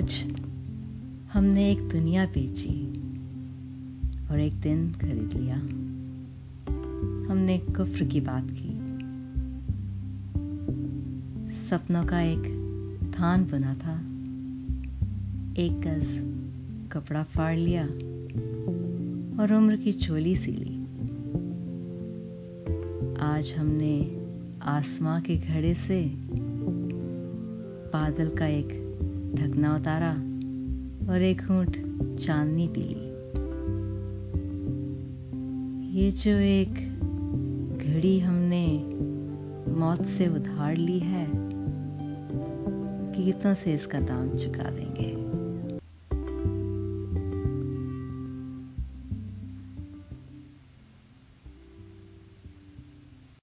आज हमने एक दुनिया बेची और एक दिन खरीद लिया। हमने कुफ्र की बात की। सपनों का एक थान बना था। एक गज कपड़ा फाड़ लिया और उम्र की चोली सी ली। आज हमने आसमां के घड़े से बादल का एक ढकना उतारा और एक घूंट चांदनी पी ली। ये जो एक घड़ी हमने मौत से उधार ली है, गीतों से इसका दाम चुका देंगे।